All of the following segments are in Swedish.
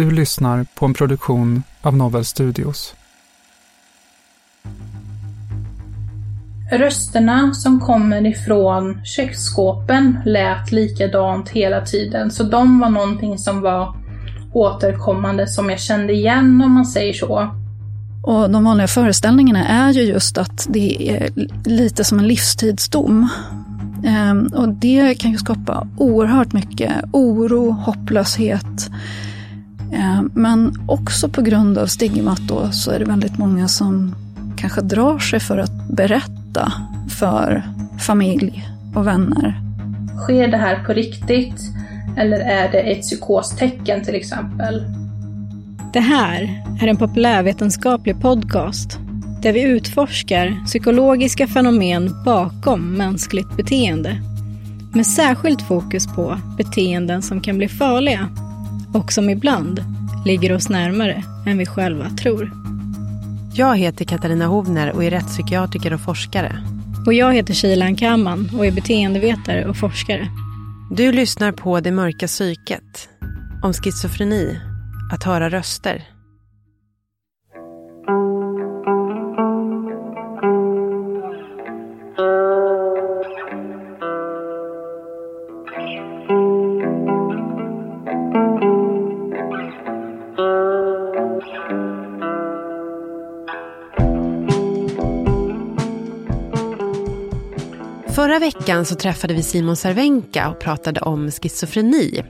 Du lyssnar på en produktion av Novel Studios. Rösterna som kommer ifrån köksskåpen lät likadant hela tiden, så de var någonting som var återkommande som jag kände igen om man säger så. Och de vanliga föreställningarna är ju just att det är lite som en livstidsdom. Ehm, och det kan ju skapa oerhört mycket oro, hopplöshet. Ehm, men också på grund av stigmat då så är det väldigt många som kanske drar sig för att berätta för familj och vänner. Sker det här på riktigt? Eller är det ett psykostecken till exempel? Det här är en populärvetenskaplig podcast där vi utforskar psykologiska fenomen bakom mänskligt beteende. Med särskilt fokus på beteenden som kan bli farliga och som ibland ligger oss närmare än vi själva tror. Jag heter Katarina Hovner och är rättspsykiatriker och forskare. Och jag heter Shilan Kamman och är beteendevetare och forskare. Du lyssnar på Det mörka psyket. Om schizofreni. Att höra röster. Veckan så träffade vi Simon Cervenka och pratade om schizofreni.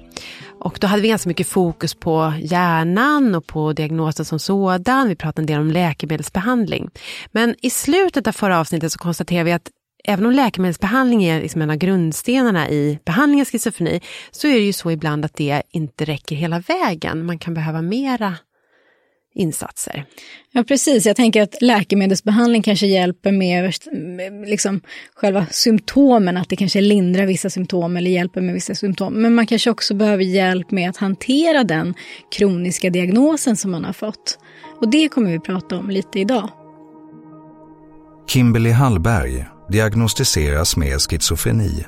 Och då hade vi ganska mycket fokus på hjärnan och på diagnosen som sådan. Vi pratade en del om läkemedelsbehandling. Men i slutet av förra avsnittet så konstaterade vi att även om läkemedelsbehandling är liksom en av grundstenarna i behandling av schizofreni så är det ju så ibland att det inte räcker hela vägen. Man kan behöva mera insatser. Ja, precis. Jag tänker att läkemedelsbehandling kanske hjälper med, liksom, själva symptomen, att det kanske lindrar vissa symptom eller hjälper med vissa symptom. Men man kanske också behöver hjälp med att hantera den kroniska diagnosen som man har fått. Och det kommer vi prata om lite idag. Kimberly Hallberg diagnostiseras med schizofreni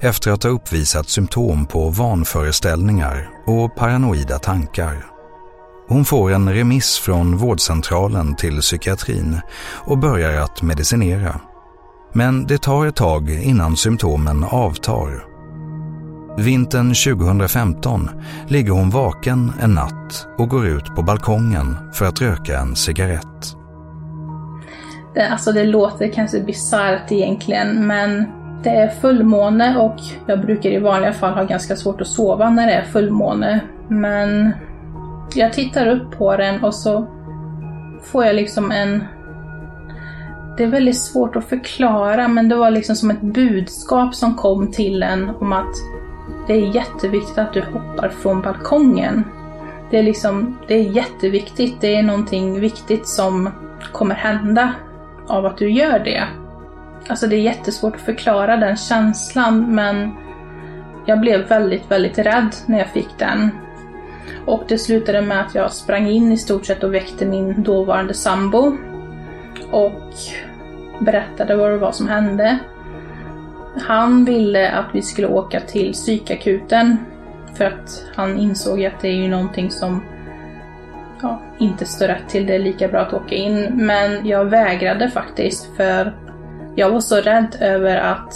efter att ha uppvisat symptom på vanföreställningar och paranoida tankar. Hon får en remiss från vårdcentralen till psykiatrin och börjar att medicinera. Men det tar ett tag innan symptomen avtar. Vintern 2015 ligger hon vaken en natt och går ut på balkongen för att röka en cigarett. Det, alltså det låter kanske bisarrt egentligen, men det är fullmåne och jag brukar i vanliga fall ha ganska svårt att sova när det är fullmåne. Men jag tittar upp på den och så får jag liksom en... Det är väldigt svårt att förklara, men det var liksom som ett budskap som kom till en om att det är jätteviktigt att du hoppar från balkongen. Det är liksom, det är jätteviktigt. Det är någonting viktigt som kommer hända av att du gör det. Alltså det är jättesvårt att förklara den känslan, men jag blev väldigt, väldigt rädd när jag fick den. Och det slutade med att jag sprang in i stort sett och väckte min dåvarande sambo. Och berättade vad det var som hände. Han ville att vi skulle åka till psykakuten. För att han insåg att det är ju någonting som ja, inte står rätt till. Det är lika bra att åka in. Men jag vägrade faktiskt för jag var så rädd över att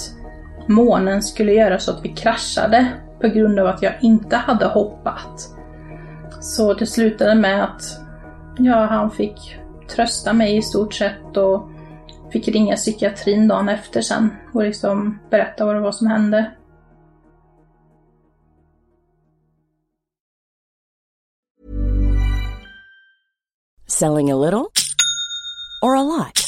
månen skulle göra så att vi kraschade på grund av att jag inte hade hoppat. Så det slutade med att ja, han fick trösta mig i stort sett och fick ringa psykiatrin dagen efter sen och liksom berätta vad det var som hände. Selling a little or a lot?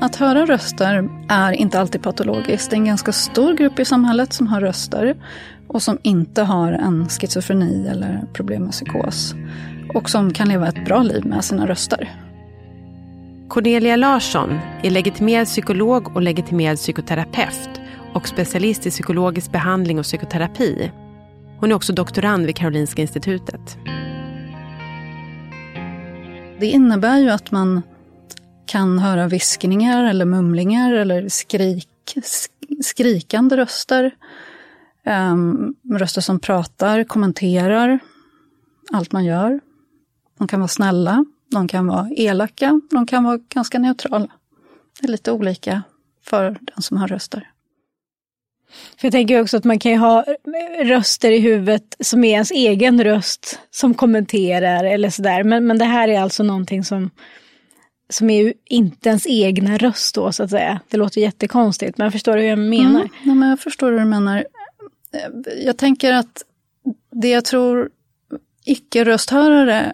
Att höra röster är inte alltid patologiskt. Det är en ganska stor grupp i samhället som har röster och som inte har en schizofreni eller problem med psykos. Och som kan leva ett bra liv med sina röster. Cornelia Larsson är legitimerad psykolog och legitimerad psykoterapeut och specialist i psykologisk behandling och psykoterapi. Hon är också doktorand vid Karolinska institutet. Det innebär ju att man kan höra viskningar eller mumlingar eller skrik, skrikande röster. Um, röster som pratar, kommenterar allt man gör. De kan vara snälla, de kan vara elaka, de kan vara ganska neutrala. Det är lite olika för den som har röster. För jag tänker också att man kan ju ha röster i huvudet som är ens egen röst som kommenterar eller sådär. Men, men det här är alltså någonting som som är ju inte ens egna röst då så att säga. Det låter jättekonstigt men jag förstår hur jag menar. Mm, nej, men jag förstår hur du menar. Eh, jag tänker att det jag tror icke-rösthörare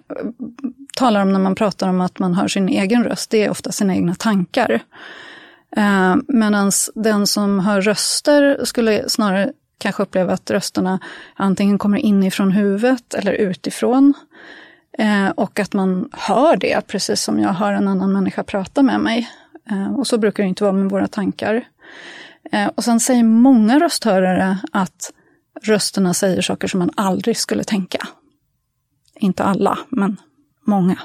talar om när man pratar om att man hör sin egen röst, det är ofta sina egna tankar. Eh, Medan den som hör röster skulle snarare kanske uppleva att rösterna antingen kommer inifrån huvudet eller utifrån. Eh, och att man hör det, precis som jag hör en annan människa prata med mig. Eh, och så brukar det inte vara med våra tankar. Eh, och sen säger många rösthörare att rösterna säger saker som man aldrig skulle tänka. Inte alla, men många.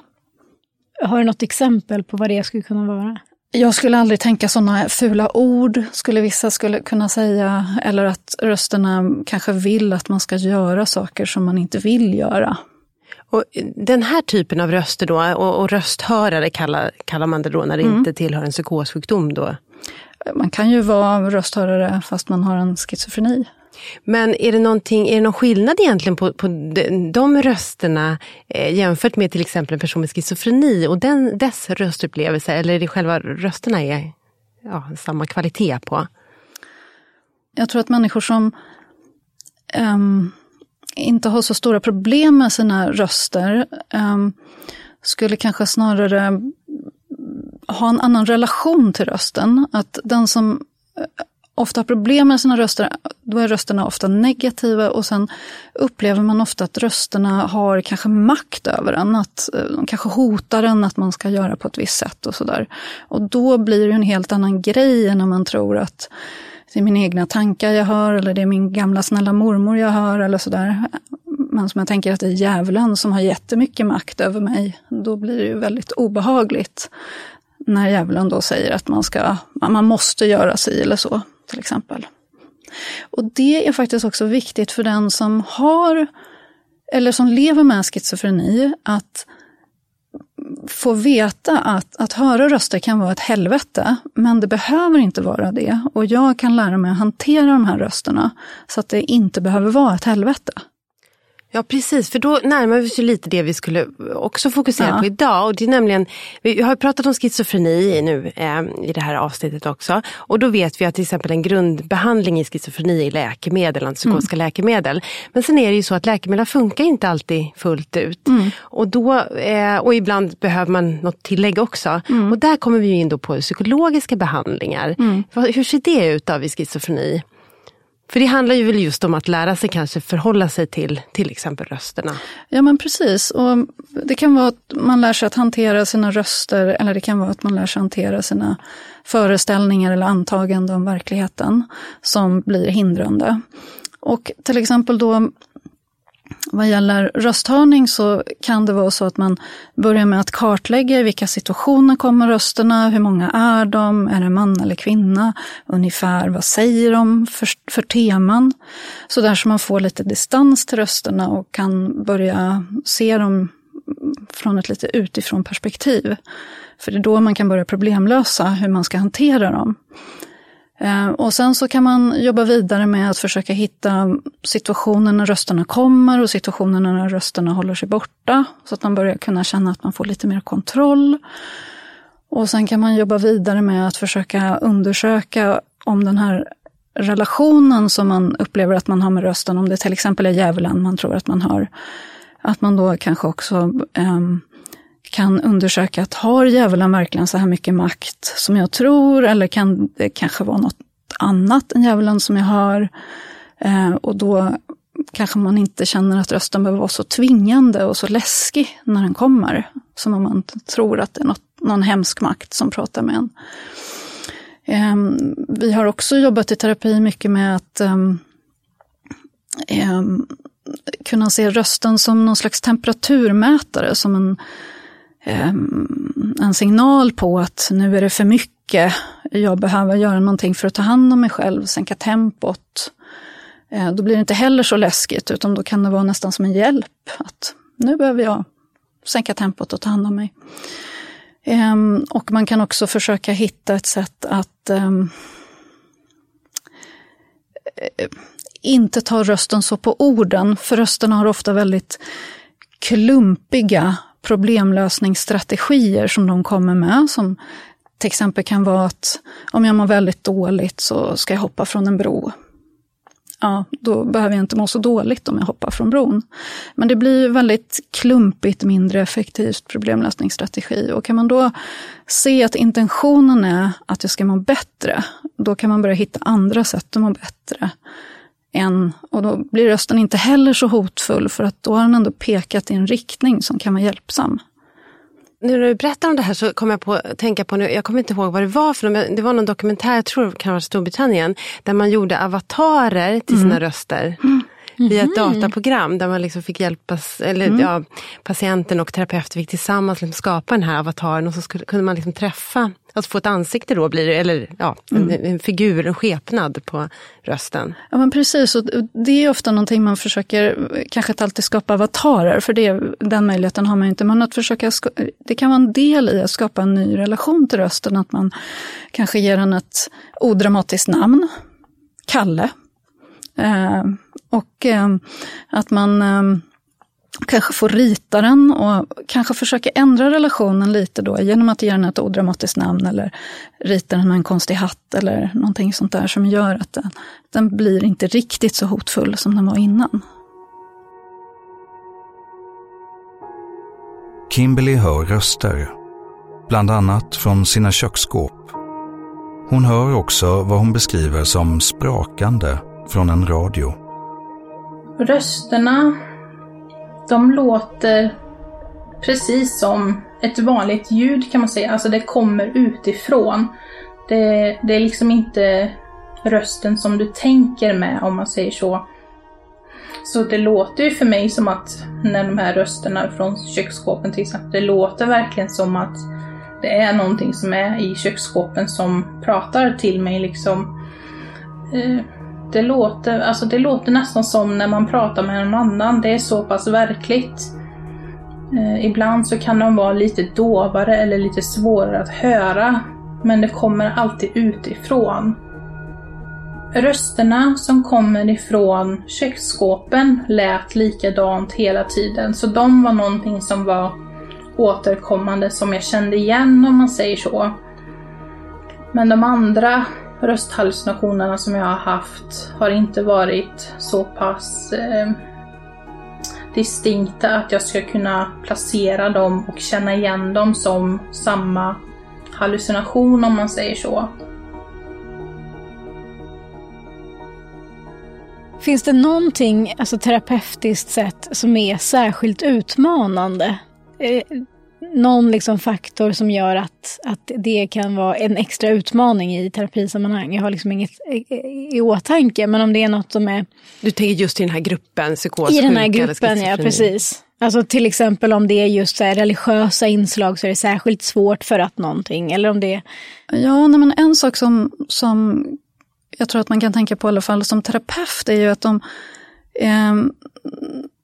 Har du något exempel på vad det skulle kunna vara? Jag skulle aldrig tänka sådana fula ord, skulle vissa skulle kunna säga. Eller att rösterna kanske vill att man ska göra saker som man inte vill göra. Och den här typen av röster då, och, och rösthörare kallar, kallar man det då när det mm. inte tillhör en psykossjukdom då? Man kan ju vara rösthörare fast man har en schizofreni. Men är det, någonting, är det någon skillnad egentligen på, på de, de rösterna eh, jämfört med till exempel en person med schizofreni och den, dess röstupplevelse? Eller är det själva rösterna är ja, samma kvalitet på? Jag tror att människor som um, inte har så stora problem med sina röster um, skulle kanske snarare ha en annan relation till rösten. Att den som eh, ofta har problem med sina röster, då är rösterna ofta negativa och sen upplever man ofta att rösterna har kanske makt över en. Att eh, de kanske hotar en att man ska göra på ett visst sätt och sådär. Och då blir det en helt annan grej än när man tror att det är mina egna tankar jag hör eller det är min gamla snälla mormor jag hör eller sådär. men som jag tänker att det är djävulen som har jättemycket makt över mig, då blir det ju väldigt obehagligt när djävulen då säger att man, ska, man måste göra sig eller så, till exempel. Och det är faktiskt också viktigt för den som har, eller som lever med schizofreni, att få veta att, att höra röster kan vara ett helvete, men det behöver inte vara det. Och jag kan lära mig att hantera de här rösterna så att det inte behöver vara ett helvete. Ja precis, för då närmar vi oss lite det vi skulle också fokusera ja. på idag. Och det är nämligen, vi har pratat om schizofreni nu eh, i det här avsnittet också. Och då vet vi att till exempel en grundbehandling i schizofreni är läkemedel, antipsykotiska mm. läkemedel. Men sen är det ju så att läkemedel funkar inte alltid fullt ut. Mm. Och, då, eh, och ibland behöver man något tillägg också. Mm. Och där kommer vi in då på psykologiska behandlingar. Mm. Hur ser det ut då vid schizofreni? För det handlar ju väl just om att lära sig kanske förhålla sig till till exempel rösterna. Ja men precis. Och det kan vara att man lär sig att hantera sina röster eller det kan vara att man lär sig hantera sina föreställningar eller antaganden om verkligheten som blir hindrande. Och till exempel då vad gäller rösthörning så kan det vara så att man börjar med att kartlägga i vilka situationer kommer rösterna, hur många är de, är det man eller kvinna, ungefär vad säger de för, för teman. Så där så man får lite distans till rösterna och kan börja se dem från ett lite utifrån perspektiv. För det är då man kan börja problemlösa hur man ska hantera dem. Eh, och sen så kan man jobba vidare med att försöka hitta situationer när rösterna kommer och situationer när rösterna håller sig borta. Så att man börjar kunna känna att man får lite mer kontroll. Och sen kan man jobba vidare med att försöka undersöka om den här relationen som man upplever att man har med rösten, om det till exempel är djävulen man tror att man hör, att man då kanske också um, kan undersöka att har djävulen verkligen så här mycket makt som jag tror, eller kan det kanske vara något annat än djävulen som jag hör? Eh, och då kanske man inte känner att rösten behöver vara så tvingande och så läskig när den kommer. Som om man tror att det är något, någon hemsk makt som pratar med en. Eh, vi har också jobbat i terapi mycket med att eh, kunna se rösten som någon slags temperaturmätare, som en Ehm, en signal på att nu är det för mycket, jag behöver göra någonting för att ta hand om mig själv, sänka tempot. Eh, då blir det inte heller så läskigt, utan då kan det vara nästan som en hjälp. Att nu behöver jag sänka tempot och ta hand om mig. Ehm, och man kan också försöka hitta ett sätt att ehm, eh, inte ta rösten så på orden, för rösterna har ofta väldigt klumpiga problemlösningsstrategier som de kommer med. Som till exempel kan vara att om jag mår väldigt dåligt så ska jag hoppa från en bro. Ja, då behöver jag inte må så dåligt om jag hoppar från bron. Men det blir väldigt klumpigt, mindre effektivt problemlösningsstrategi. Och kan man då se att intentionen är att jag ska må bättre, då kan man börja hitta andra sätt att må bättre än, och då blir rösten inte heller så hotfull för att då har den ändå pekat i en riktning som kan vara hjälpsam. Nu när du berättar om det här så kommer jag på att tänka på, nu, jag kommer inte ihåg vad det var för något, det var någon dokumentär, jag tror det kan vara Storbritannien, där man gjorde avatarer till sina mm. röster. Mm via ett mhm. dataprogram där man liksom fick hjälpa, eller mm. ja, patienten och terapeuten fick tillsammans liksom skapa den här avataren och så skulle, kunde man liksom träffa, alltså få ett ansikte då blir det, eller ja, mm. en, en, figur, en skepnad på rösten. Ja men precis, och det är ofta någonting man försöker, kanske inte alltid skapa avatarer, för det, den möjligheten har man inte, men att försöka, det kan vara en del i att skapa en ny relation till rösten, att man kanske ger den ett odramatiskt namn, Kalle. Eh, och eh, att man eh, kanske får rita den och kanske försöka ändra relationen lite då genom att ge den ett odramatiskt namn eller rita den med en konstig hatt eller någonting sånt där som gör att den, den blir inte riktigt så hotfull som den var innan. Kimberly hör röster, bland annat från sina köksskåp. Hon hör också vad hon beskriver som sprakande från en radio. Rösterna, de låter precis som ett vanligt ljud kan man säga. Alltså det kommer utifrån. Det, det är liksom inte rösten som du tänker med om man säger så. Så det låter ju för mig som att när de här rösterna från köksskåpen till exempel, det låter verkligen som att det är någonting som är i köksskåpen som pratar till mig liksom. Eh, det låter, alltså det låter nästan som när man pratar med någon annan. Det är så pass verkligt. Eh, ibland så kan de vara lite dovare eller lite svårare att höra. Men det kommer alltid utifrån. Rösterna som kommer ifrån köksskåpen lät likadant hela tiden, så de var någonting som var återkommande som jag kände igen om man säger så. Men de andra rösthallucinationerna som jag har haft har inte varit så pass eh, distinkta att jag ska kunna placera dem och känna igen dem som samma hallucination om man säger så. Finns det någonting alltså, terapeutiskt sett som är särskilt utmanande? Eh, någon liksom faktor som gör att, att det kan vara en extra utmaning i terapisammanhang? Jag har liksom inget i, i åtanke, men om det är något som är... Du tänker just i den här gruppen, psykos, I den här gruppen, ja precis. Alltså till exempel om det är just så religiösa inslag så är det särskilt svårt för att någonting, eller om det är... Ja, nej, men en sak som, som jag tror att man kan tänka på i alla fall som terapeut är ju att de eh,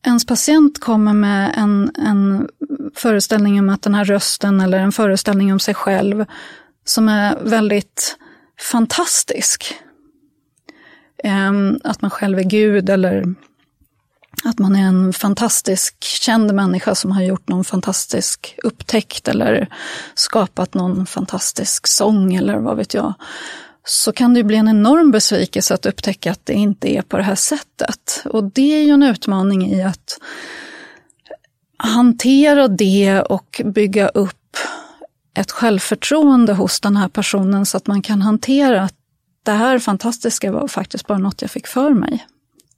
ens patient kommer med en, en föreställning om att den här rösten eller en föreställning om sig själv som är väldigt fantastisk. Ehm, att man själv är Gud eller att man är en fantastisk känd människa som har gjort någon fantastisk upptäckt eller skapat någon fantastisk sång eller vad vet jag så kan det bli en enorm besvikelse att upptäcka att det inte är på det här sättet. Och det är ju en utmaning i att hantera det och bygga upp ett självförtroende hos den här personen så att man kan hantera att det här fantastiska var faktiskt bara något jag fick för mig.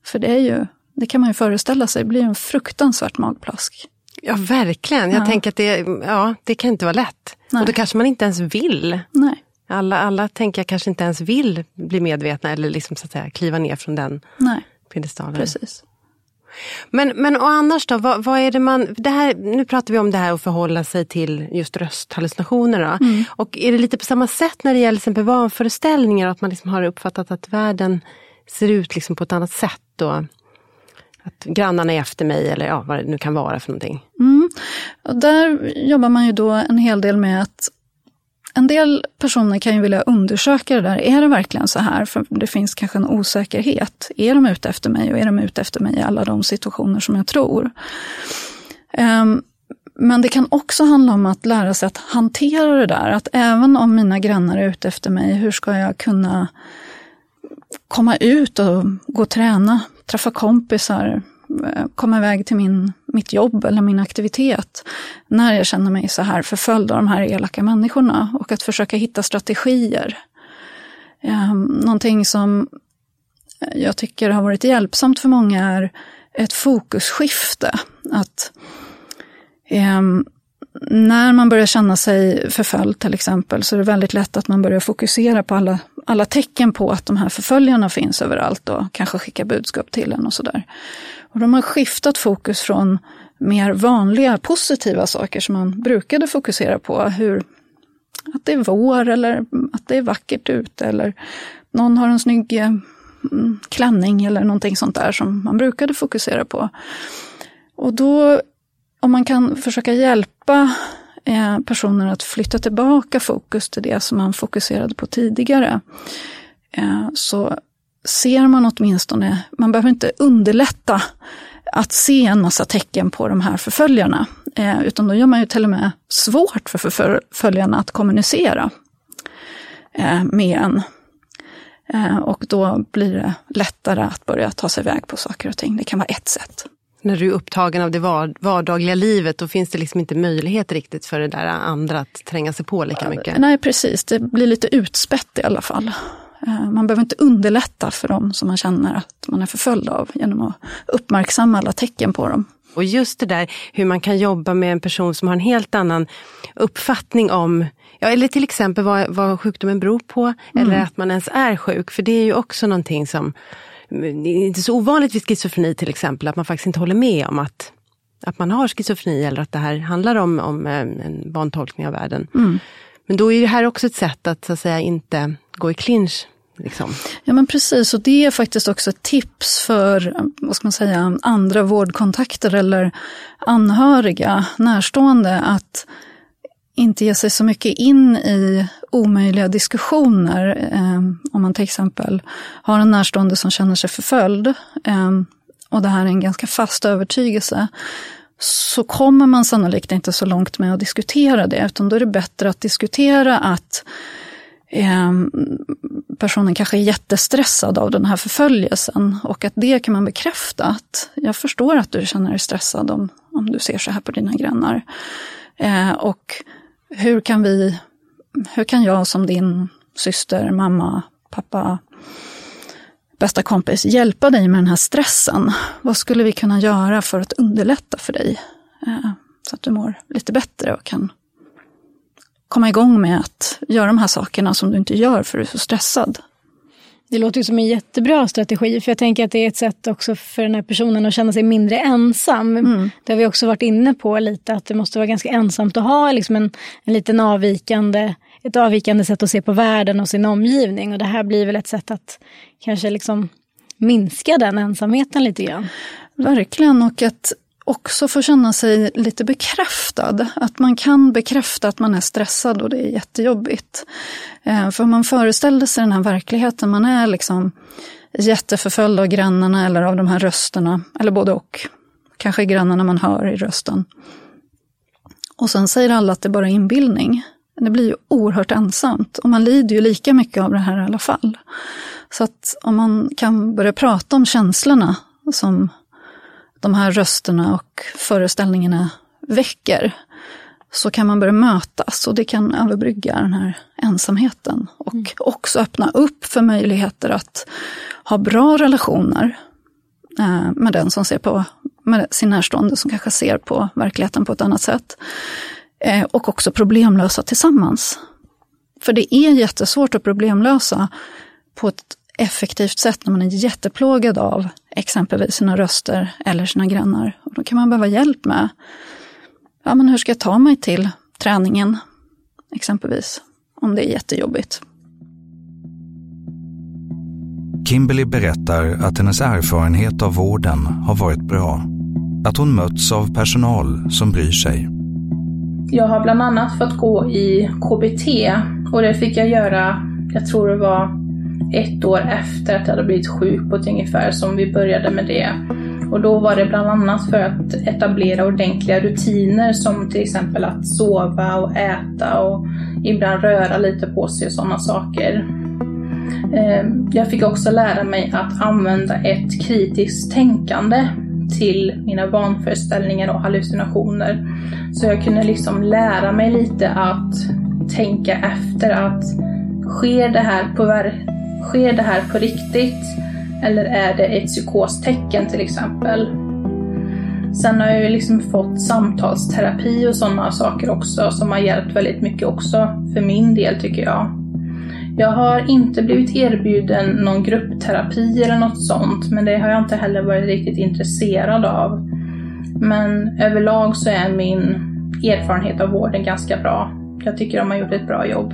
För det är ju, det kan man ju föreställa sig, det blir en fruktansvärt magplask. Ja, verkligen. Jag ja. tänker att det, ja, det kan inte vara lätt. Nej. Och då kanske man inte ens vill. Nej. Alla, alla tänker jag kanske inte ens vill bli medvetna eller liksom, så att säga, kliva ner från den Nej, piedestalen. Precis. Men, men och annars då, vad, vad, är det man... Det här, nu pratar vi om det här att förhålla sig till just rösthallucinationer. Mm. Och är det lite på samma sätt när det gäller exempel vanföreställningar, att man liksom har uppfattat att världen ser ut liksom på ett annat sätt? Då? Att grannarna är efter mig eller ja, vad det nu kan vara för någonting. Mm. Och där jobbar man ju då en hel del med att en del personer kan ju vilja undersöka det där. Är det verkligen så här? För det finns kanske en osäkerhet. Är de ute efter mig och är de ute efter mig i alla de situationer som jag tror? Um, men det kan också handla om att lära sig att hantera det där. Att även om mina grannar är ute efter mig, hur ska jag kunna komma ut och gå och träna, träffa kompisar, komma iväg till min, mitt jobb eller min aktivitet när jag känner mig så här förföljd av de här elaka människorna och att försöka hitta strategier. Eh, någonting som jag tycker har varit hjälpsamt för många är ett fokusskifte. Att eh, när man börjar känna sig förföljd till exempel så är det väldigt lätt att man börjar fokusera på alla, alla tecken på att de här förföljarna finns överallt och kanske skicka budskap till en och sådär. Och de har skiftat fokus från mer vanliga positiva saker som man brukade fokusera på. Hur, att det är vår eller att det är vackert ute eller någon har en snygg eh, mm, klänning eller någonting sånt där som man brukade fokusera på. Och då, om man kan försöka hjälpa eh, personer att flytta tillbaka fokus till det som man fokuserade på tidigare, eh, så ser man åtminstone, man behöver inte underlätta att se en massa tecken på de här förföljarna. Eh, utan då gör man ju till och med svårt för förföljarna att kommunicera eh, med en. Eh, och då blir det lättare att börja ta sig iväg på saker och ting. Det kan vara ett sätt. När du är upptagen av det vardagliga livet, då finns det liksom inte möjlighet riktigt för det där andra att tränga sig på lika mycket? Nej, precis. Det blir lite utspätt i alla fall. Eh, man behöver inte underlätta för dem som man känner att man är förföljd av genom att uppmärksamma alla tecken på dem. Och just det där hur man kan jobba med en person som har en helt annan uppfattning om, ja, eller till exempel vad, vad sjukdomen beror på, mm. eller att man ens är sjuk. För det är ju också någonting som det är inte så ovanligt vid schizofreni till exempel, att man faktiskt inte håller med om att, att man har schizofreni eller att det här handlar om, om en vantolkning av världen. Mm. Men då är det här också ett sätt att, så att säga, inte gå i clinch Liksom. Ja men precis, och det är faktiskt också ett tips för vad ska man säga, andra vårdkontakter eller anhöriga, närstående, att inte ge sig så mycket in i omöjliga diskussioner. Eh, om man till exempel har en närstående som känner sig förföljd eh, och det här är en ganska fast övertygelse så kommer man sannolikt inte så långt med att diskutera det, utan då är det bättre att diskutera att eh, personen kanske är jättestressad av den här förföljelsen och att det kan man bekräfta. att Jag förstår att du känner dig stressad om, om du ser så här på dina grannar. Eh, och hur kan vi, hur kan jag som din syster, mamma, pappa, bästa kompis hjälpa dig med den här stressen? Vad skulle vi kunna göra för att underlätta för dig? Eh, så att du mår lite bättre och kan komma igång med att göra de här sakerna som du inte gör för du är så stressad. Det låter ju som en jättebra strategi, för jag tänker att det är ett sätt också för den här personen att känna sig mindre ensam. Mm. Det har vi också varit inne på lite, att det måste vara ganska ensamt att ha liksom en, en liten avvikande, ett avvikande sätt att se på världen och sin omgivning. Och det här blir väl ett sätt att kanske liksom minska den ensamheten lite grann. Verkligen, och att också få känna sig lite bekräftad. Att man kan bekräfta att man är stressad och det är jättejobbigt. Eh, för man föreställer sig den här verkligheten, man är liksom jätteförföljd av grannarna eller av de här rösterna, eller både och. Kanske grannarna man hör i rösten. Och sen säger alla att det bara är inbildning. Det blir ju oerhört ensamt och man lider ju lika mycket av det här i alla fall. Så att om man kan börja prata om känslorna som de här rösterna och föreställningarna väcker, så kan man börja mötas och det kan överbrygga den här ensamheten. Och mm. också öppna upp för möjligheter att ha bra relationer eh, med den som ser på, med sin närstående som kanske ser på verkligheten på ett annat sätt. Eh, och också problemlösa tillsammans. För det är jättesvårt att problemlösa på ett effektivt sätt när man är jätteplågad av exempelvis sina röster eller sina grannar. Och då kan man behöva hjälp med, ja men hur ska jag ta mig till träningen exempelvis, om det är jättejobbigt. Kimberly berättar att hennes erfarenhet av vården har varit bra. Att hon mötts av personal som bryr sig. Jag har bland annat fått gå i KBT och det fick jag göra, jag tror det var ett år efter att jag hade blivit sjuk på ett ungefär som vi började med det. Och då var det bland annat för att etablera ordentliga rutiner som till exempel att sova och äta och ibland röra lite på sig och sådana saker. Eh, jag fick också lära mig att använda ett kritiskt tänkande till mina vanföreställningar och hallucinationer. Så jag kunde liksom lära mig lite att tänka efter att sker det här på Sker det här på riktigt? Eller är det ett psykostecken till exempel? Sen har jag ju liksom fått samtalsterapi och sådana saker också som har hjälpt väldigt mycket också för min del tycker jag. Jag har inte blivit erbjuden någon gruppterapi eller något sånt, men det har jag inte heller varit riktigt intresserad av. Men överlag så är min erfarenhet av vården ganska bra. Jag tycker de har gjort ett bra jobb.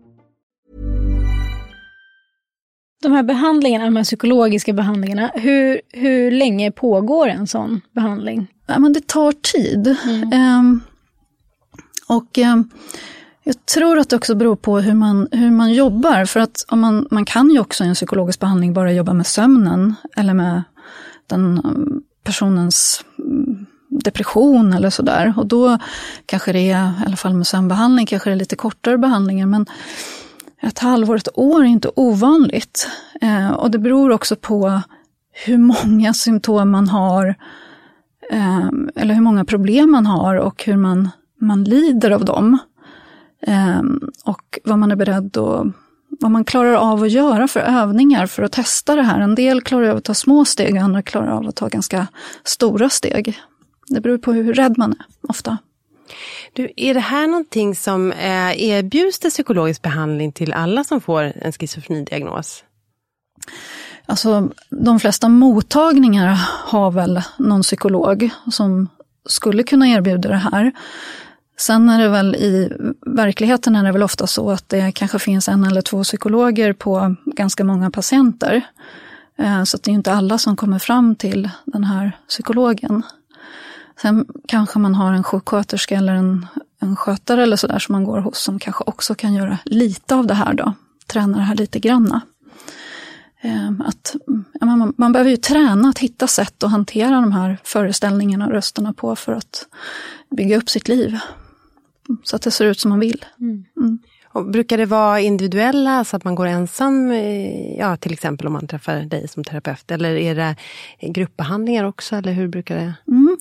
De här behandlingarna, de här psykologiska behandlingarna, hur, hur länge pågår en sån behandling? Ja, men det tar tid. Um, och um, jag tror att det också beror på hur man, hur man jobbar. För att om man, man kan ju också i en psykologisk behandling bara jobba med sömnen eller med den um, personens mm, depression eller sådär. Och då kanske det är, i alla fall med sömnbehandling, kanske det är lite kortare behandlingar. Men ett halvår, ett år är inte ovanligt. Eh, och det beror också på hur många symptom man har, eh, eller hur många problem man har och hur man, man lider av dem. Eh, och vad man är beredd att vad man klarar av att göra för övningar för att testa det här. En del klarar av att ta små steg, andra klarar av att ta ganska stora steg. Det beror på hur rädd man är, ofta. Du, är det här någonting som eh, erbjuds det psykologisk behandling till alla som får en schizofrenidiagnos? Alltså, de flesta mottagningar har väl någon psykolog som skulle kunna erbjuda det här. Sen är det väl i verkligheten är det väl ofta så att det kanske finns en eller två psykologer på ganska många patienter. Eh, så det är inte alla som kommer fram till den här psykologen. Sen kanske man har en sjuksköterska eller en, en skötare eller sådär som man går hos som kanske också kan göra lite av det här då. Träna det här lite granna. Ehm, att, man, man behöver ju träna att hitta sätt att hantera de här föreställningarna och rösterna på för att bygga upp sitt liv. Så att det ser ut som man vill. Mm. Och brukar det vara individuella, så att man går ensam, eh, ja, till exempel om man träffar dig som terapeut? Eller är det gruppbehandlingar också, eller hur brukar det? Mm.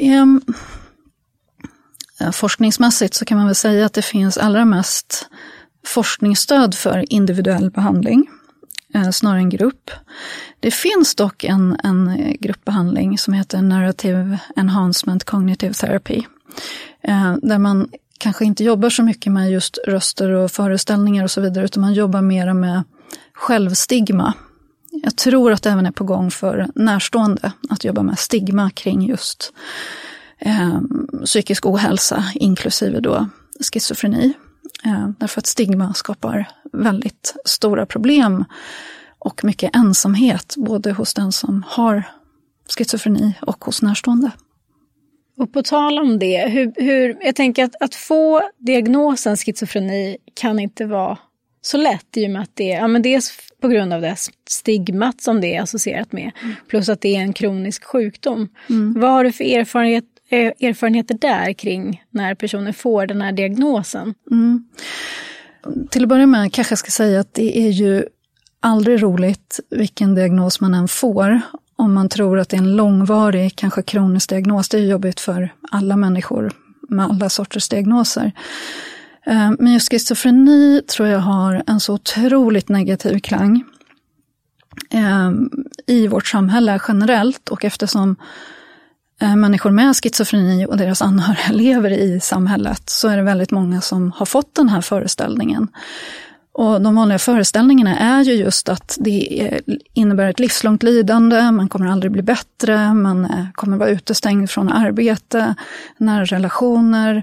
Um, forskningsmässigt så kan man väl säga att det finns allra mest forskningsstöd för individuell behandling, eh, snarare än grupp. Det finns dock en, en eh, gruppbehandling som heter Narrative Enhancement Cognitive Therapy, där man kanske inte jobbar så mycket med just röster och föreställningar och så vidare, utan man jobbar mera med självstigma jag tror att det även är på gång för närstående att jobba med stigma kring just eh, psykisk ohälsa, inklusive då schizofreni. Eh, därför att stigma skapar väldigt stora problem och mycket ensamhet, både hos den som har schizofreni och hos närstående. Och på tal om det, hur, hur, jag tänker att, att få diagnosen schizofreni kan inte vara så lätt i och med att det, ja, men dels på grund av det stigmat som det är associerat med, mm. plus att det är en kronisk sjukdom. Mm. Vad har du för erfarenhet, eh, erfarenheter där kring när personer får den här diagnosen? Mm. Till att börja med kanske jag ska säga att det är ju aldrig roligt vilken diagnos man än får om man tror att det är en långvarig, kanske kronisk diagnos. Det är jobbigt för alla människor med alla sorters diagnoser. Eh, men just schizofreni tror jag har en så otroligt negativ klang eh, i vårt samhälle generellt och eftersom eh, människor med schizofreni och deras anhöriga lever i samhället så är det väldigt många som har fått den här föreställningen. Och de vanliga föreställningarna är ju just att det innebär ett livslångt lidande, man kommer aldrig bli bättre, man kommer vara utestängd från arbete, nära relationer,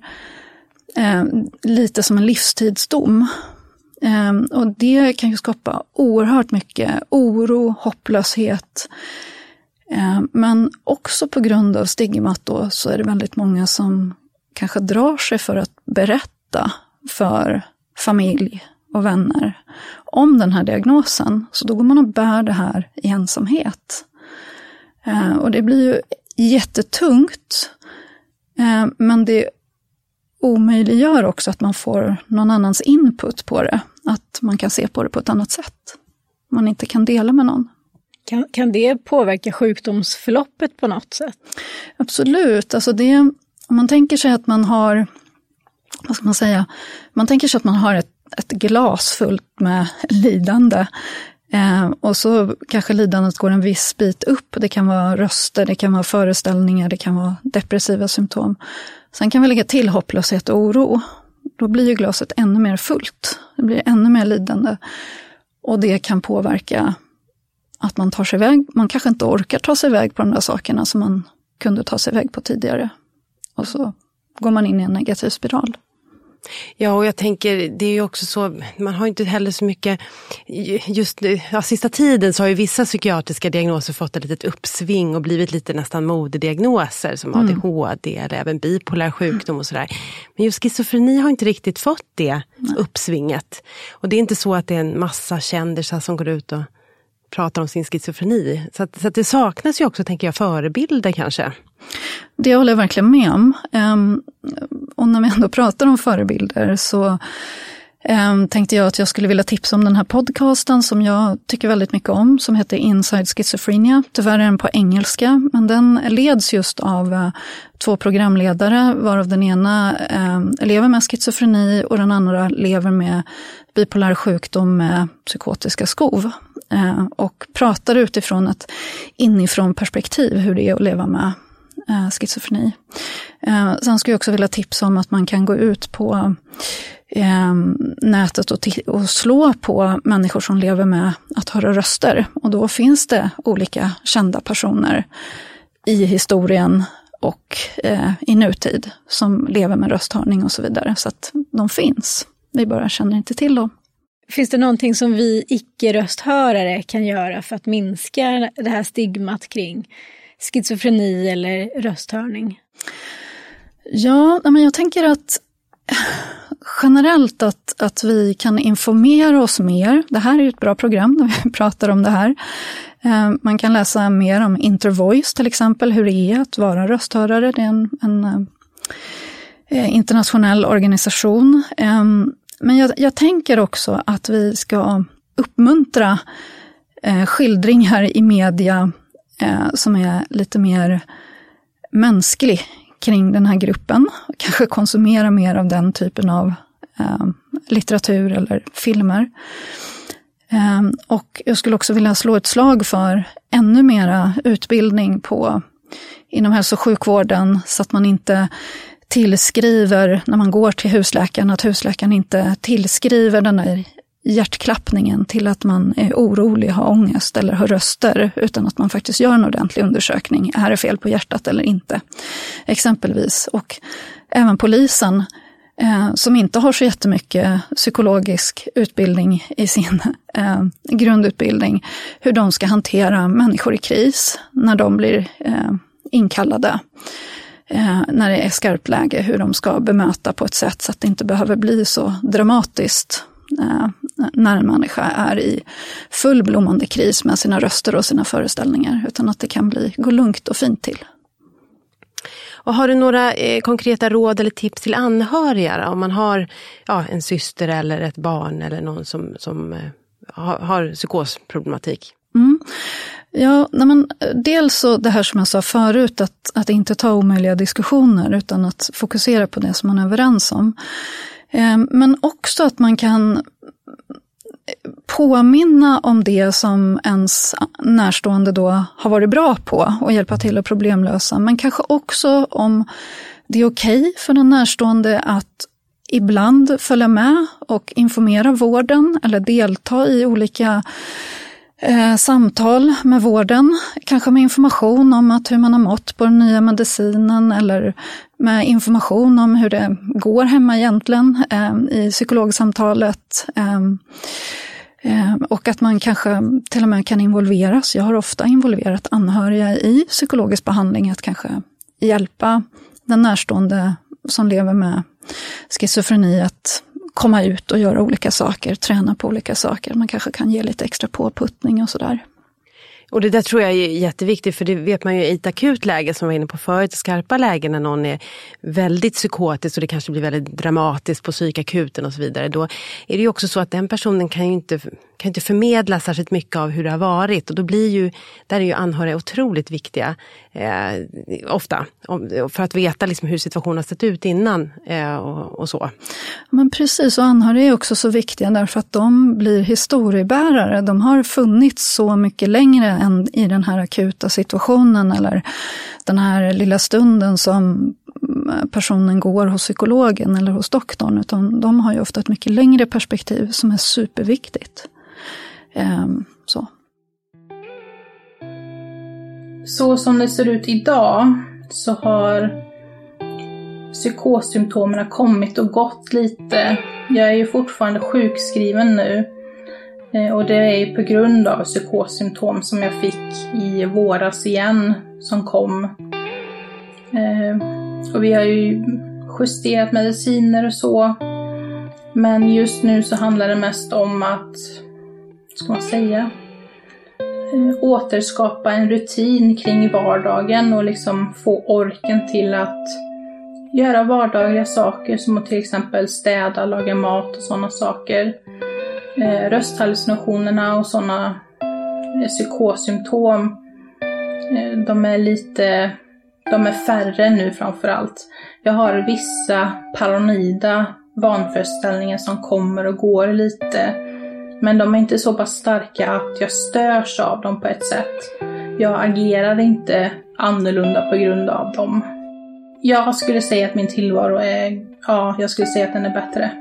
eh, lite som en livstidsdom. Eh, och det kan ju skapa oerhört mycket oro, hopplöshet. Eh, men också på grund av stigmat då så är det väldigt många som kanske drar sig för att berätta för familj och vänner om den här diagnosen. Så då går man och bär det här i ensamhet. Eh, och det blir ju jättetungt. Eh, men det omöjliggör också att man får någon annans input på det. Att man kan se på det på ett annat sätt. Man inte kan dela med någon. Kan, kan det påverka sjukdomsförloppet på något sätt? Absolut. Alltså det, om man tänker sig att man har, vad ska man säga, man tänker sig att man har ett, ett glas fullt med lidande. Eh, och så kanske lidandet går en viss bit upp. Det kan vara röster, det kan vara föreställningar, det kan vara depressiva symptom. Sen kan vi lägga till hopplöshet och oro. Då blir ju glaset ännu mer fullt. Det blir ännu mer lidande. Och det kan påverka att man tar sig iväg. Man kanske inte orkar ta sig iväg på de där sakerna som man kunde ta sig iväg på tidigare. Och så går man in i en negativ spiral. Ja, och jag tänker, det är ju också så, man har inte heller så mycket, just ja, sista tiden så har ju vissa psykiatriska diagnoser fått ett litet uppsving och blivit lite nästan modediagnoser som mm. ADHD eller även bipolär sjukdom och sådär. Men just schizofreni har inte riktigt fått det Nej. uppsvinget. Och det är inte så att det är en massa kändisar som går ut och pratar om sin schizofreni. Så, att, så att det saknas ju också, tänker jag, förebilder kanske. Det håller jag verkligen med om. Um, och när vi ändå pratar om förebilder så um, tänkte jag att jag skulle vilja tipsa om den här podcasten som jag tycker väldigt mycket om, som heter Inside Schizophrenia. Tyvärr är den på engelska, men den leds just av uh, två programledare, varav den ena eh, lever med schizofreni och den andra lever med bipolär sjukdom med psykotiska skov. Eh, och pratar utifrån ett inifrån perspektiv hur det är att leva med eh, schizofreni. Eh, sen skulle jag också vilja tipsa om att man kan gå ut på nätet och, och, slå på människor som lever med att höra röster. Och då finns det olika kända personer i historien och eh, i nutid som lever med rösthörning och så vidare. Så att de finns. Vi bara känner inte till dem. Finns det någonting som vi icke-rösthörare kan göra för att minska det här stigmat kring schizofreni eller rösthörning? Ja, men jag tänker att generellt att, att vi kan informera oss mer. Det här är ett bra program när vi pratar om det här. Eh, man kan läsa mer om Intervoice till exempel, hur det är att vara rösthörare. Det är en, en eh, internationell organisation. Ehm, men jag, jag, tänker också att vi ska uppmuntra eh, skildringar i media eh, som är lite mer mänsklig kring den här gruppen. Kanske konsumera mer av den typen av eh, litteratur eller filmer. Eh, och jag skulle också vilja slå ett slag för ännu mera utbildning på, inom hälso och sjukvården så att man inte tillskriver, när man går till husläkaren, att husläkaren inte tillskriver den där hjärtklappningen till att man är orolig, har ångest eller har röster, utan att man faktiskt gör en ordentlig undersökning. Är det fel på hjärtat eller inte? Exempelvis. Och även polisen, eh, som inte har så jättemycket psykologisk utbildning i sin eh, grundutbildning, hur de ska hantera människor i kris när de blir eh, inkallade eh, när det är skarpt läge, hur de ska bemöta på ett sätt så att det inte behöver bli så dramatiskt eh, när en människa är i full blommande kris med sina röster och sina föreställningar, utan att det kan bli, gå lugnt och fint till. Och har du några eh, konkreta råd eller tips till anhöriga? Om man har ja, en syster eller ett barn eller någon som, som eh, har, har psykosproblematik? Mm. Ja, nej men, eh, dels så det här som jag sa förut, att, att inte ta omöjliga diskussioner utan att fokusera på det som man är överens om. Eh, men också att man kan eh, påminna om det som ens närstående då har varit bra på och hjälpa till att problemlösa. Men kanske också om det är okej okay för den närstående att ibland följa med och informera vården eller delta i olika eh, samtal med vården, kanske med information om att hur man har mått på den nya medicinen eller med information om hur det går hemma egentligen eh, i psykologsamtalet. Eh, eh, och att man kanske till och med kan involveras. Jag har ofta involverat anhöriga i psykologisk behandling, att kanske hjälpa den närstående som lever med schizofreni att komma ut och göra olika saker, träna på olika saker. Man kanske kan ge lite extra påputtning och sådär. Och det där tror jag är jätteviktigt för det vet man ju i ett akut läge som vi var inne på förut, skarpa lägen när någon är väldigt psykotisk och det kanske blir väldigt dramatiskt på psykakuten och så vidare. Då är det ju också så att den personen kan ju inte kan inte förmedla särskilt mycket av hur det har varit. Och då blir ju, där är ju anhöriga otroligt viktiga, eh, ofta, för att veta liksom hur situationen har sett ut innan eh, och, och, så. Men precis, och anhöriga är också så viktiga därför att de blir historiebärare. De har funnits så mycket längre än i den här akuta situationen eller den här lilla stunden som mm, personen går hos psykologen eller hos doktorn, utan de har ju ofta ett mycket längre perspektiv som är superviktigt. Ehm, så. Så som det ser ut idag så har psykossymptomen kommit och gått lite. Jag är ju fortfarande sjukskriven nu. Eh, och det är på grund av psykossymptom som jag fick i våras igen, som kom. Eh, och vi har ju justerat mediciner och så. Men just nu så handlar det mest om att ska man säga, eh, återskapa en rutin kring vardagen och liksom få orken till att göra vardagliga saker som att till exempel städa, laga mat och sådana saker. Eh, rösthallucinationerna och sådana eh, psykossymptom, eh, de är lite, de är färre nu framför allt. Jag har vissa paranoida vanföreställningar som kommer och går lite men de är inte så pass starka att jag störs av dem på ett sätt. Jag agerar inte annorlunda på grund av dem. Jag skulle säga att min tillvaro är, ja, jag skulle säga att den är bättre.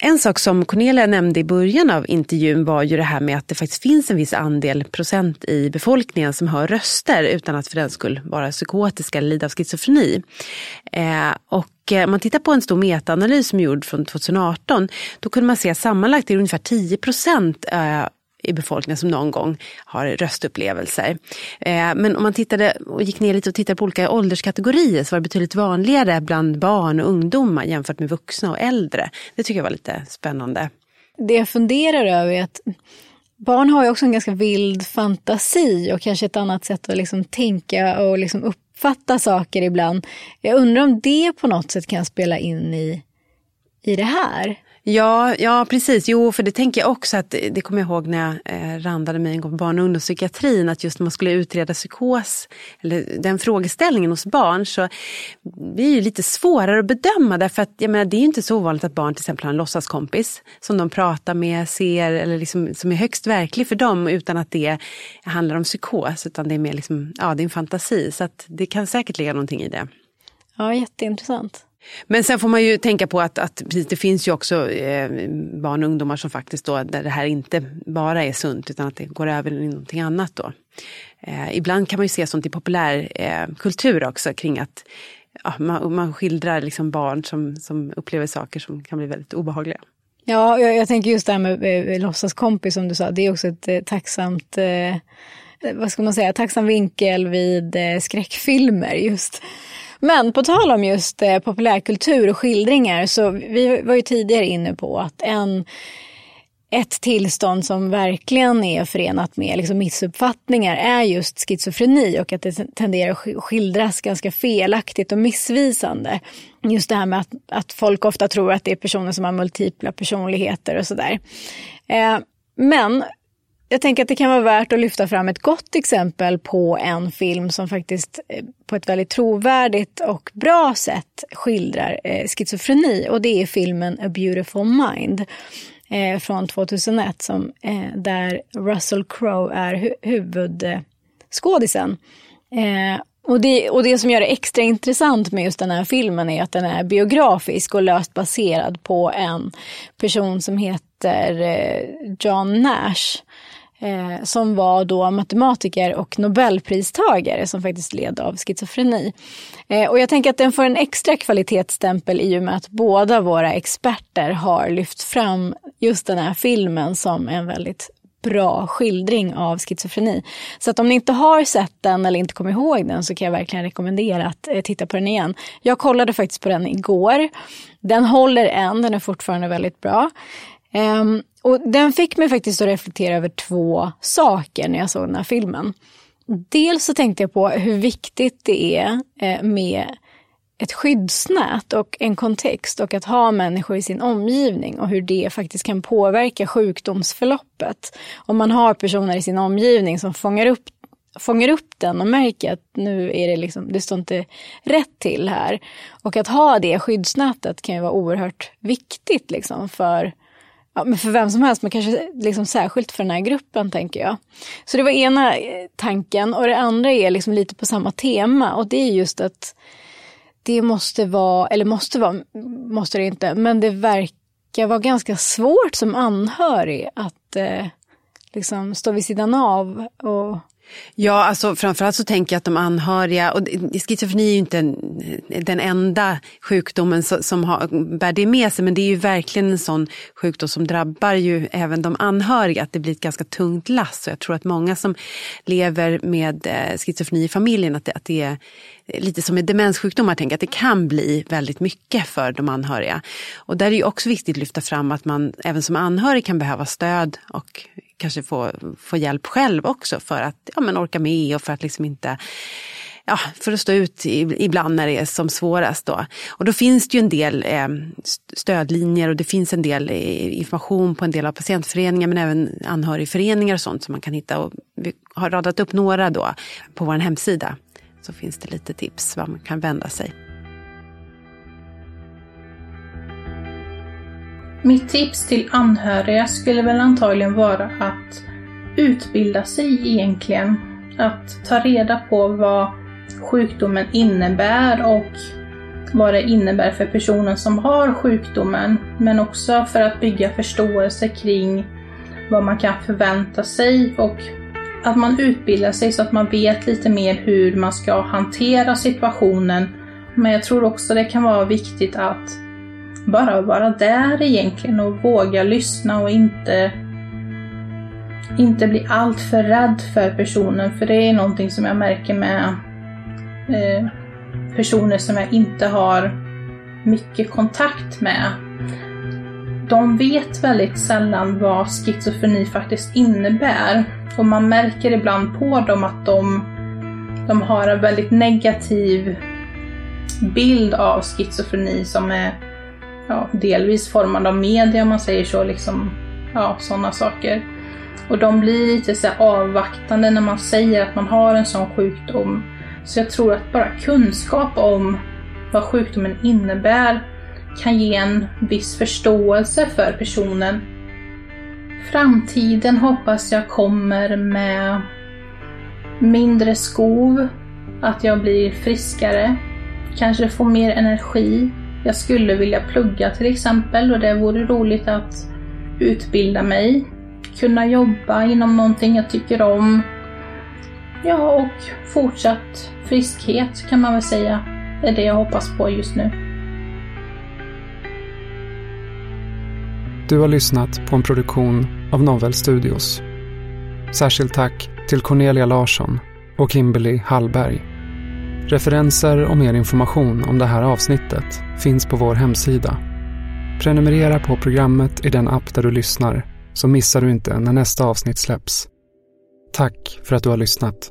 En sak som Cornelia nämnde i början av intervjun var ju det här med att det faktiskt finns en viss andel procent i befolkningen som hör röster utan att för den skull vara psykotiska eller lida av schizofreni. Eh, och eh, om man tittar på en stor metaanalys som är gjord från 2018, då kunde man se att sammanlagt är det ungefär 10 procent eh, i befolkningen som någon gång har röstupplevelser. Eh, men om man tittade och gick ner lite och tittade på olika ålderskategorier så var det betydligt vanligare bland barn och ungdomar jämfört med vuxna och äldre. Det tycker jag var lite spännande. Det jag funderar över är att barn har ju också en ganska vild fantasi och kanske ett annat sätt att liksom tänka och liksom uppfatta saker ibland. Jag undrar om det på något sätt kan spela in i, i det här? Ja, ja precis. Jo, för det tänker jag också att det kommer jag ihåg när jag eh, randade mig en gång på barn och ungdomspsykiatrin att just när man skulle utreda psykos eller den frågeställningen hos barn så det är ju lite svårare att bedöma därför att jag menar, det är ju inte så ovanligt att barn till exempel har en låtsaskompis som de pratar med, ser eller liksom, som är högst verklig för dem utan att det handlar om psykos utan det är mer liksom, ja, det är en fantasi så att det kan säkert ligga någonting i det. Ja, jätteintressant. Men sen får man ju tänka på att, att det finns ju också eh, barn och ungdomar som faktiskt då, där det här inte bara är sunt utan att det går över i någonting annat då. Eh, ibland kan man ju se sånt i populärkultur eh, också kring att ja, man, man skildrar liksom barn som, som upplever saker som kan bli väldigt obehagliga. Ja, jag, jag tänker just det här med eh, låtsaskompis som du sa, det är också ett eh, tacksamt eh, vad ska man säga, tacksam vinkel vid eh, skräckfilmer just. Men på tal om just eh, populärkultur och skildringar så vi var ju tidigare inne på att en ett tillstånd som verkligen är förenat med liksom missuppfattningar är just schizofreni och att det tenderar att skildras ganska felaktigt och missvisande. Just det här med att, att folk ofta tror att det är personer som har multipla personligheter och sådär. Eh, men jag tänker att det kan vara värt att lyfta fram ett gott exempel på en film som faktiskt eh, på ett väldigt trovärdigt och bra sätt skildrar eh, schizofreni och det är filmen A Beautiful Mind eh, från 2001 som, där Russell Crowe är hu huvudskådisen. Och det, och det som gör det extra intressant med just den här filmen är att den är biografisk och löst baserad på en person som heter John Nash eh, som var då matematiker och nobelpristagare som faktiskt led av schizofreni. Eh, och jag tänker att den får en extra kvalitetsstämpel i och med att båda våra experter har lyft fram just den här filmen som en väldigt bra skildring av schizofreni. Så att om ni inte har sett den eller inte kommer ihåg den så kan jag verkligen rekommendera att eh, titta på den igen. Jag kollade faktiskt på den igår. Den håller än, den är fortfarande väldigt bra. Um, och den fick mig faktiskt att reflektera över två saker när jag såg den här filmen. Dels så tänkte jag på hur viktigt det är eh, med ett skyddsnät och en kontext och att ha människor i sin omgivning och hur det faktiskt kan påverka sjukdomsförloppet. Om man har personer i sin omgivning som fångar upp, fångar upp den och märker att nu är det liksom, det står inte rätt till här. Och att ha det skyddsnätet kan ju vara oerhört viktigt liksom för Ja, men för vem som helst, men kanske liksom särskilt för den här gruppen tänker jag. Så det var ena eh, tanken och det andra är liksom lite på samma tema och det är just att det måste vara, eller måste vara, måste det inte, men det verkar vara ganska svårt som anhörig att eh, liksom stå vid sidan av och Ja, alltså framförallt så tänker jag att de anhöriga, och schizofreni är ju inte den enda sjukdomen som har, bär det med sig, men det är ju verkligen en sån sjukdom som drabbar ju även de anhöriga, att det blir ett ganska tungt lass. Och jag tror att många som lever med eh, schizofreni i familjen, att det, att det är lite som med demenssjukdomar, tänker att det kan bli väldigt mycket för de anhöriga. Och där är det också viktigt att lyfta fram att man även som anhörig kan behöva stöd och kanske få, få hjälp själv också för att ja, men orka med och för att liksom inte ja, för att stå ut ibland när det är som svårast. Då. Och då finns det ju en del eh, stödlinjer och det finns en del eh, information på en del av patientföreningar men även anhörigföreningar och sånt som man kan hitta. Och vi har radat upp några då på vår hemsida. Så finns det lite tips var man kan vända sig. Mitt tips till anhöriga skulle väl antagligen vara att utbilda sig egentligen. Att ta reda på vad sjukdomen innebär och vad det innebär för personen som har sjukdomen. Men också för att bygga förståelse kring vad man kan förvänta sig och att man utbildar sig så att man vet lite mer hur man ska hantera situationen. Men jag tror också det kan vara viktigt att bara vara där egentligen och våga lyssna och inte inte bli alltför rädd för personen, för det är någonting som jag märker med eh, personer som jag inte har mycket kontakt med. De vet väldigt sällan vad schizofreni faktiskt innebär och man märker ibland på dem att de, de har en väldigt negativ bild av schizofreni som är ja, delvis formad av media om man säger så, liksom, ja, sådana saker. Och de blir lite så avvaktande när man säger att man har en sån sjukdom. Så jag tror att bara kunskap om vad sjukdomen innebär kan ge en viss förståelse för personen. Framtiden hoppas jag kommer med mindre skov, att jag blir friskare, kanske får mer energi, jag skulle vilja plugga till exempel och det vore roligt att utbilda mig, kunna jobba inom någonting jag tycker om. Ja, och fortsatt friskhet kan man väl säga. Är det jag hoppas på just nu. Du har lyssnat på en produktion av Novel Studios. Särskilt tack till Cornelia Larsson och Kimberly Hallberg. Referenser och mer information om det här avsnittet finns på vår hemsida. Prenumerera på programmet i den app där du lyssnar så missar du inte när nästa avsnitt släpps. Tack för att du har lyssnat.